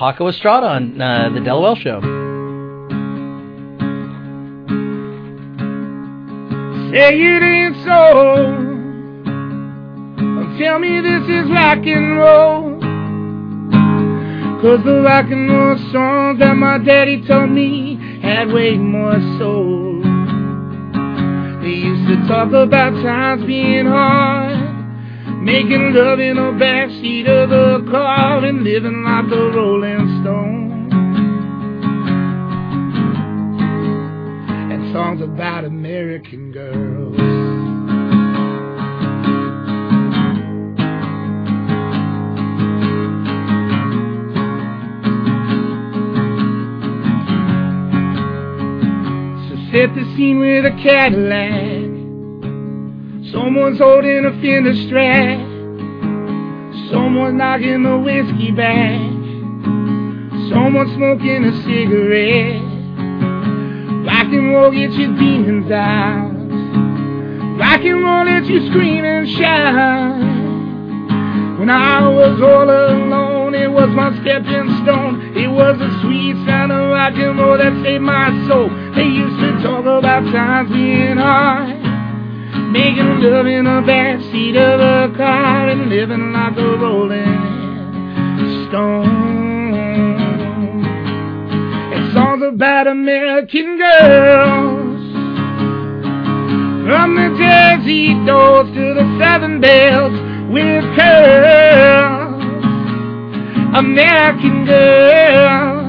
Paco Estrada on uh, the Del Show. Say it ain't so. Tell me this is rock and roll. Cause the rock and roll songs that my daddy told me had way more soul. They used to talk about times being hard, making love in the backseat of the car and living like the Rolling Stones. And songs about American girls. So set the scene with a Cadillac. Someone's holding a fender strap. Someone's knocking the whiskey back. Someone's smoking a cigarette. Rock and roll gets your demons out. Rock and roll lets you scream and shout. When I was all alone, it was my stepping stone. It was the sweet sound of rock and roll that saved my soul. They used to talk about times being hard. Making love in the back seat of a car and living like a rolling stone. And songs about American girls. From the Jersey doors to the Southern belles with curls. American girls.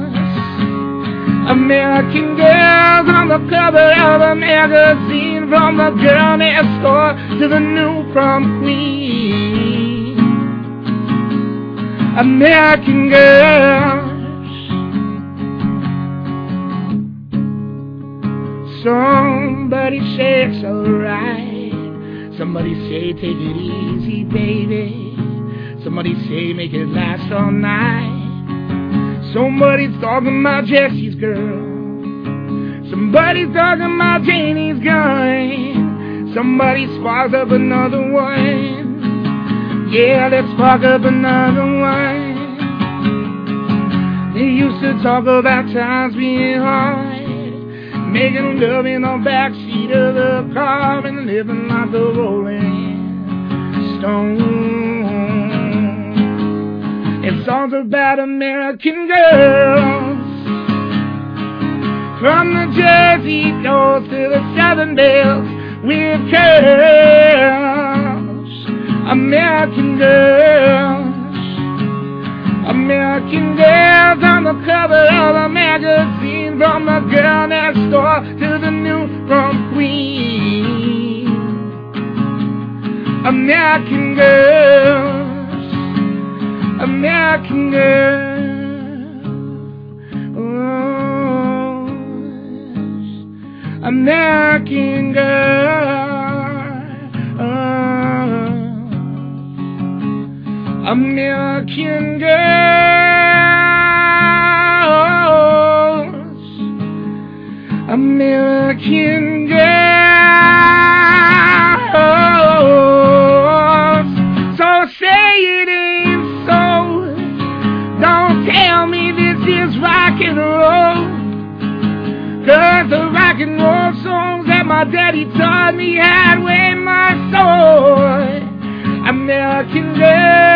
American girls on the cover of a magazine from the next door to the new prom queen. American girls. Somebody say it's alright. Somebody say take it easy, baby. Somebody say make it last all night. Somebody's talking about Jesse's girl. Somebody's talking about Janie's gun. Somebody sparks up another one. Yeah, let's spark up another one. They used to talk about times being hard. Making love in the backseat of the car and living like a rolling stone. Songs about American girls. From the Jersey doors to the Southern belles with curls. American girls. American girls on the cover of a magazine from the girl next door to the new prom queen. American girls, American girls, oh, American girls. Oh. American girls, American the rock and roll songs that my daddy taught me had way my soul. American girls,